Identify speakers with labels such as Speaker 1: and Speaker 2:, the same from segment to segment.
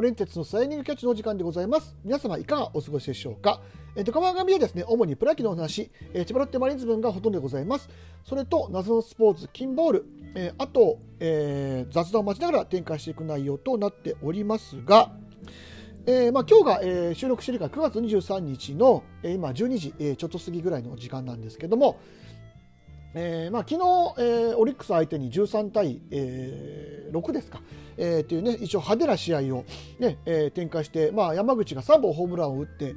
Speaker 1: モレンテツのスライディングキャッチのお時間でございます。皆様いかがお過ごしでしょうか？えっ、と川上はですね。主にプロ野球のお話、えー、千葉ロッテマリーンズ分がほとんどでございます。それと謎のスポーツ金ボール、えー、あと、えー、雑談を待ちながら展開していく内容となっておりますがえーまあ、今日が、えー、収録しているから9月23日の、えー、今12時、えー、ちょっと過ぎぐらいの時間なんですけども、えーまあ、昨日、えー、オリックス相手に13対、えー、6ですか、えー、というね一応派手な試合をね、えー、展開して、まあ、山口が3本ホームランを打って、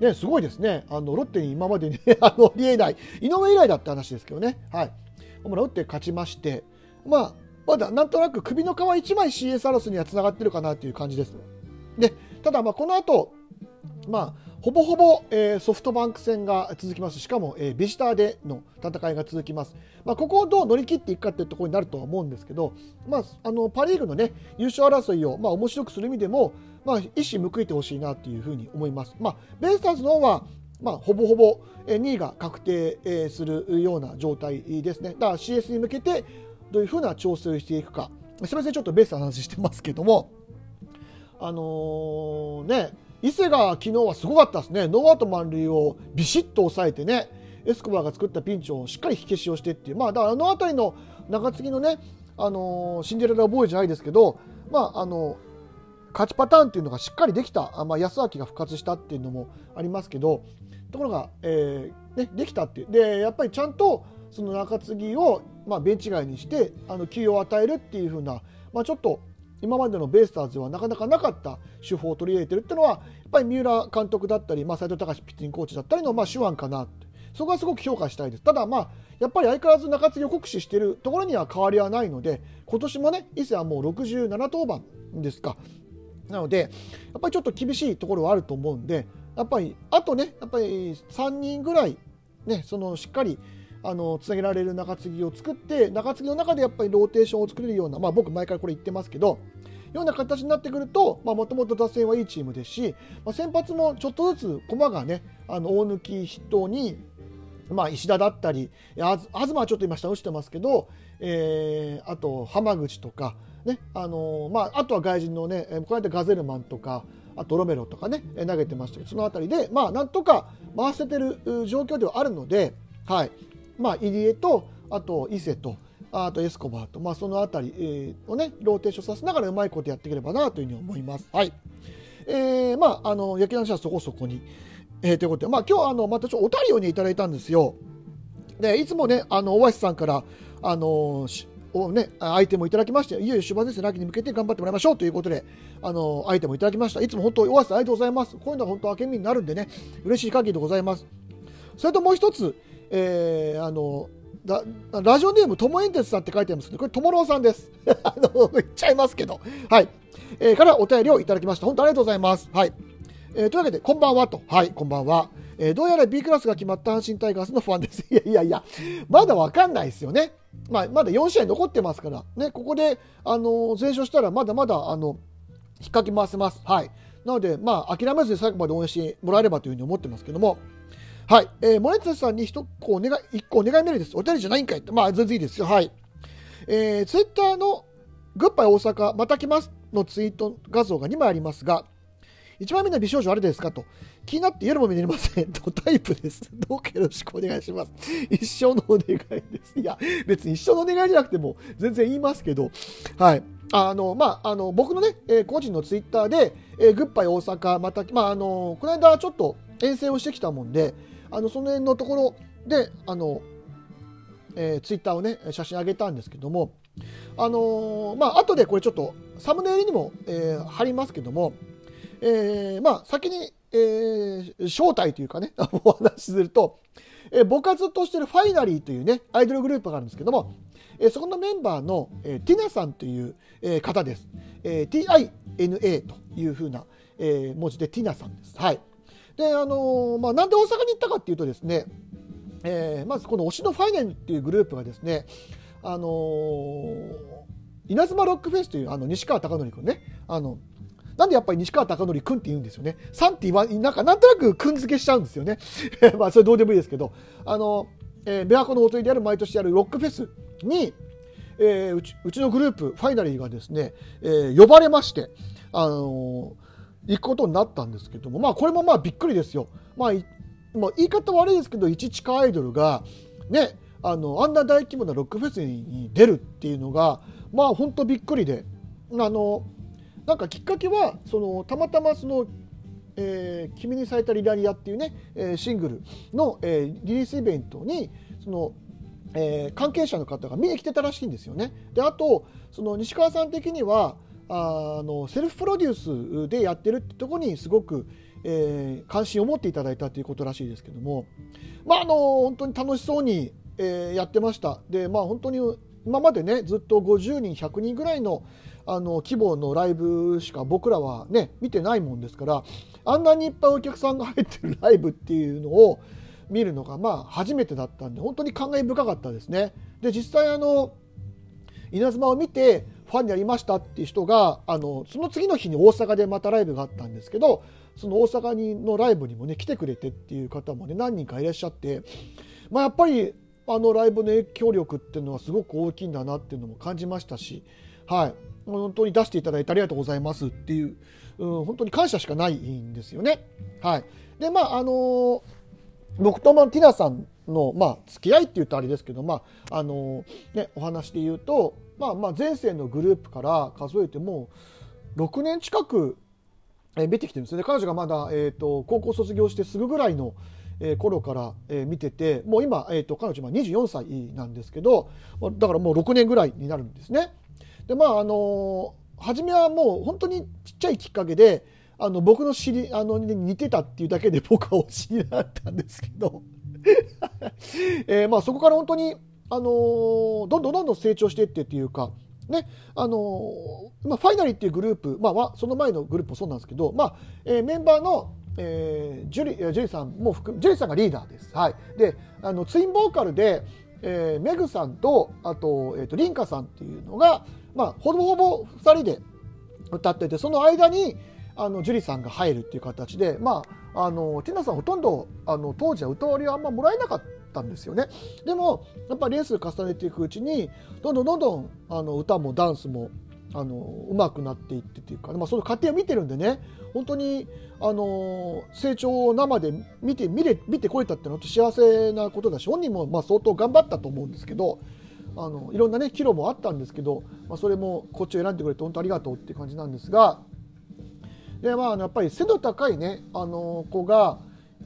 Speaker 1: ね、すごいですね。あのロッテに今までに、ね、あのありえない井上以来だって話ですけどね、はい、ホームラン打って勝ちまして、まあ、まだなんとなく首の皮1枚 CS 争いにはつながってるかなという感じです。でただまあこの後まあほぼほぼ、えー、ソフトバンク戦が続きますしかも、えー、ビジターでの戦いが続きます、まあ、ここをどう乗り切っていくかというところになるとは思うんですけど、まあ、あのパ・リーグの、ね、優勝争いを、まあ、面白くする意味でも、まあ、一矢報いてほしいなというふうに思います、まあ、ベイスターズの方はまあ、ほぼほぼ2位が確定するような状態ですね。だから CS に向けてどういうふうな調整をしていくか。すみません、ちょっとベースの話してますけども、あのー、ね、伊勢が昨日はすごかったですね、ノーアウト満塁をビシッと抑えてね、エスコバーが作ったピンチをしっかり火消しをしてっていう、まあ、だからあの辺りの中継ぎのね、あの、シンデレラボーイじゃないですけど、まああの勝ちパターンっていうのがしっかりできた、まあ、安明が復活したっていうのもありますけど、ところが、えーね、できたっていう、でやっぱりちゃんとその中継ぎを、まあ、ベンチ外にしてあの休養を与えるっていう風な、まあ、ちょっと今までのベイスターズはなかなかなかった手法を取り入れてるっていうのはやっぱり三浦監督だったり、まあ、斉藤隆ピッチングコーチだったりの、まあ、手腕かなって。そこはすごく評価したいです。ただまあやっぱり相変わらず中継ぎを酷使しているところには変わりはないので今年もね伊勢はもう67登板ですか。なのでやっぱりちょっと厳しいところはあると思うんでやっぱりあとねやっぱり3人ぐらいねそのしっかりあのつなげられる中継ぎを作って中継ぎの中でやっぱりローテーションを作れるような、まあ、僕毎回これ言ってますけどような形になってくるともともと打線はいいチームですし、まあ、先発もちょっとずつ駒がねあの大抜筆頭に、まあ、石田だったり東はちょっと今下落ちてますけど、えー、あと浜口とか、ねあの、まあ、あとは外人のねこの間ガゼルマンとかあとロメロとかね投げてましたけどその辺りで、まあ、なんとか回せてる状況ではあるので、はい。まあ、入江とあと伊勢とあとエスコバーと、まあ、その辺り、をねローテーションさせながらうまいことやっていければなというふうに思います。はいえー、まああの焼き話はそこそこに、えー、ということで、まあ、今日あのまたちょっとお便りをいただいたんですよ。でいつもねあの大橋さんからあのをね、アイテムをいただきまして、いよいよ終盤ですね、秋に向けて頑張ってもらいましょうということで、あの、アイテムをいただきました。いつも本当、大橋さんありがとうございます。こういうのは本当、明け身になるんでね、嬉しい限りでございます。それともう一つ、えー、あの、ラジオネーム、ともえんてつさんって書いてありますけど、これ、ともろうさんです。あの、言っちゃいますけど。はい。えー、からお便りをいただきました。本当ありがとうございます。はい。えー、というわけで、こんばんはと。はい、こんばんは。えー、どうやら B クラスが決まった阪神タイガースのファンです。いやいやいや、まだわかんないですよね。まあ、まだ4試合残ってますから、ね、ここで、あの、全勝したら、まだまだ、あの、引っかき回せます。はい。なので、まあ、諦めずに最後まで応援してもらえればというふうに思ってますけども、はい。えー、モネツさんに一個お願い、一個お願いメールです。お便りじゃないんかいって。まあ、全然いいですよ。はい。えー、ツイッターのグッバイ大阪、また来ますのツイート画像が2枚ありますが、一番目の美少女あれですかと。気になって夜も見れません。とタイプです。どうかよろしくお願いします。一生のお願いです。いや、別に一生のお願いじゃなくても全然言いますけど、はい。あの、まあ、あの、僕のね、えー、個人のツイッターで、えー、グッバイ大阪、また、まあ、あの、この間ちょっと遠征をしてきたもんで、あのその辺のところであの、えー、ツイッターをね写真上げたんですけどもあのー、まあ後でこれちょっとサムネイルにも、えー、貼りますけども、えー、まあ先に、えー、正体というかね お話しすると、えー、僕がずとしてるファイナリーというねアイドルグループがあるんですけども、えー、そこのメンバーの、えー、ティナさんという、えー、方です、えー、TINA というふうな、えー、文字でティナさんです。はい。であのまあ、なんで大阪に行ったかっていうとですね、えー、まずこの推しのファイナルっていうグループがですね、あのー、稲妻ロックフェスというあの西川貴教君ねあのなんでやっぱり西川貴教君って言うんですよね。さんって言わなんかなんとなく君付けしちゃうんですよね。まあそれどうでもいいですけど、あの、えー、琵琶湖のおとりである毎年やるロックフェスに、えー、うちうちのグループファイナリーがですね、えー、呼ばれましてあの行くことになったんですけども、まあ、これもまあびっくりですよ。まあ、まあ、言い方悪いですけど、一地下アイドルが、ね、あのあんな大規模なロックフェスに出るっていうのが、まあ、本当びっくりで、あのなんかきっかけはそのたまたまその、えー、君に咲いたリラリアっていうね、えー、シングルの、えー、リリースイベントにその、えー、関係者の方が見に来てたらしいんですよね。であとその西川さん的にはあのセルフプロデュースでやってるってとこにすごく、えー、関心を持っていただいたということらしいですけども、まあ、あの本当に楽しそうに、えー、やってました。でまあ本当に今までねずっと50人100人ぐらいのあの規模のライブしか僕らはね見てないもんですからあんなにいっぱいお客さんが入ってる ライブっていうのを見るのがまあ初めてだったんで本当に感慨深かったですね。で実際あの稲妻を見てファンになりましたっていう人があのその次の日に大阪でまたライブがあったんですけどその大阪にのライブにもね来てくれてっていう方もね何人かいらっしゃって、まあ、やっぱりあのライブの影響力っていうのはすごく大きいんだなっていうのも感じましたし、はい、本当に出していただいてありがとうございますっていう、うん、本当に感謝しかないんですよね。はい、でまああのー、僕とティナさんの、まあ、付き合いって言うとあれですけど、まああのー、ね、お話で言うと、まあ、まあ前世のグループから数えても6年近く出てきてるんですね彼女がまだ、えーと、高校卒業してすぐぐらいの、頃から、見ててもう今、えーと、彼女は24歳なんですけどだからもう6年ぐらいになるんですね。でまああの、初めはもう本当にちっちゃいきっかけであの僕の知りあの似てたっていうだけで僕は推しになったんですけど、えーまあ、そこから本当に、あのー、どんどんどんどん成長していってっていうかねあのー、まあ、ファイナリーっていうグループ、まあ、その前のグループもそうなんですけど、まあえー、メンバーの、えー、ジュリジュリさんも含ジュリさんがリーダーです。はい、であのツインボーカルで、えー、メグさんとあと,、えーと、リンカさんっていうのが、まあ、ほぼほぼ2人で歌っててその間にあのジュリさんが入るっていう形で、まあ、あのティナさんほとんどあの当時は歌割りはあんまもらえなかったたんですよね。でもやっぱりレース重ねていくうちにどんどんどんどんあの歌もダンスもあの上手くなっていってっていうか、まあ、その過程を見てるんでね本当にあの成長を生で見て見れ見てこれたってのは幸せなことだし本人もまあ相当頑張ったと思うんですけどあのいろんなね岐路もあったんですけど、まあ、それもこっちを選んでくれて本当ありがとうっていう感じなんですがでまあやっぱり背の高いねあの子が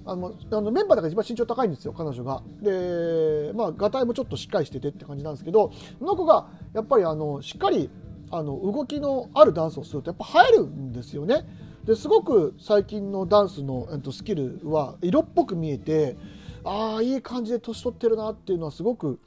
Speaker 1: あのあのメンバーだから一番身長高いんですよ彼女が。でまあがたいもちょっとしっかりしててって感じなんですけどその子がやっぱりあのしっかりあの動きのあるダンスをするとやっぱ映えるんですよね。ですごく最近のダンスの、えっと、スキルは色っぽく見えてああいい感じで年取ってるなっていうのはすごく、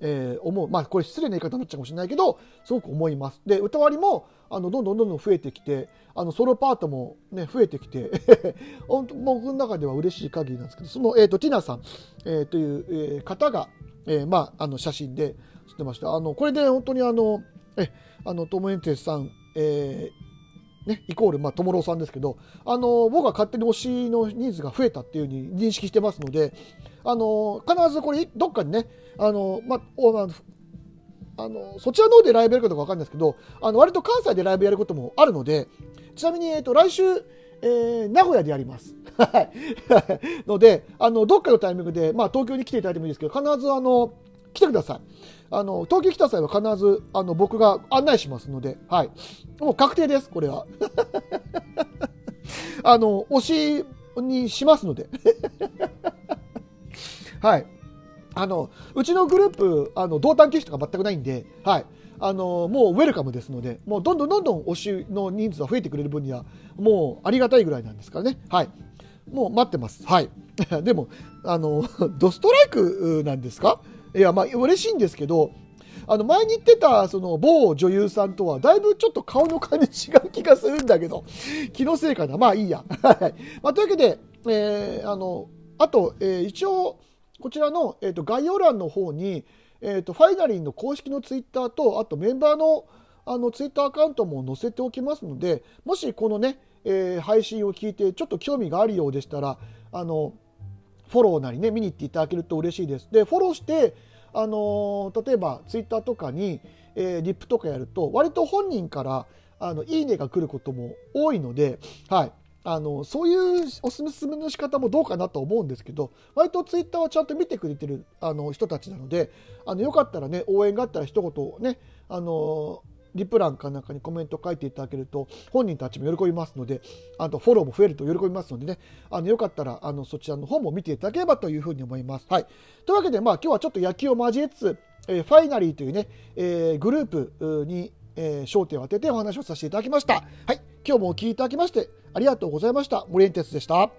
Speaker 1: えー、思うまあこれ失礼な言い方になっちゃうかもしれないけどすごく思います。で歌割りもあのどんどんどんどん増えてきてあのソロパートも、ね、増えてきて 僕の中では嬉しい限りなんですけどその、えーと、ティナさん、えー、という、えー、方が、えーまあ、あの写真で写ってましたあのこれで本当にあのえあのトモエンテスさん、えーね、イコール、まあ、トモローさんですけど、あの僕は勝手に推しの人数が増えたっていうふうに認識してますので、あの必ずこれ、どっかにね、あのまあ、あのそちらの方でライブやるかどうか分かんないですけど、あの割と関西でライブやることもあるので、ちなみに、えーと、来週、えー、名古屋でやります。ので、あのどっかのタイミングで、まあ、東京に来ていただいてもいいですけど、必ずあの来てください。あの東京来た際は必ずあの僕が案内しますので、はい、もう確定です、これは。あの推しにしますので。はい。あのうちのグループあの同担拒否とか全くないんで、はい、あのもうウェルカムですのでもうどんどんどんどん推しの人数が増えてくれる分にはもうありがたいぐらいなんですからね、はい、もう待ってます、はい、でもあの ドストライクなんですか？いやまあ嬉しいんですけどあの前に言ってたその某女優さんとはだいぶちょっと顔の感じ違う気がするんだけど 気のせいかな。まあいいや、はい。まあ、というわけで、えー、あのあと、えー、一応こちらの、えーと、概要欄の方に、えーと、ファイナリーの公式のツイッターとあとメンバーのあのツイッターアカウントも載せておきますのでもしこのね、えー、配信を聞いてちょっと興味があるようでしたらあのフォローなりね見に行っていただけると嬉しいです。でフォローしてあの、例えばツイッターとかに、えー、リップとかやると割と本人からあのいいねが来ることも多いので、はい、あのそういうおすすめの仕方もどうかなと思うんですけど割とツイッターはちゃんと見てくれてるあの人たちなのであのよかったらね応援があったら一言ねあのリプランかなんかにコメント書いていただけると本人たちも喜びますのであとフォローも増えると喜びますのでねあのよかったらあのそちらの方も見ていただければというふうに思います。はい、というわけで、まあ、今日はちょっと野球を交えつつ、えー、ファイナリーというね、えー、グループに、えー、焦点を当ててお話をさせていただきました。はい、今日もお聴きいただきましてありがとうございました。森エンテスでした。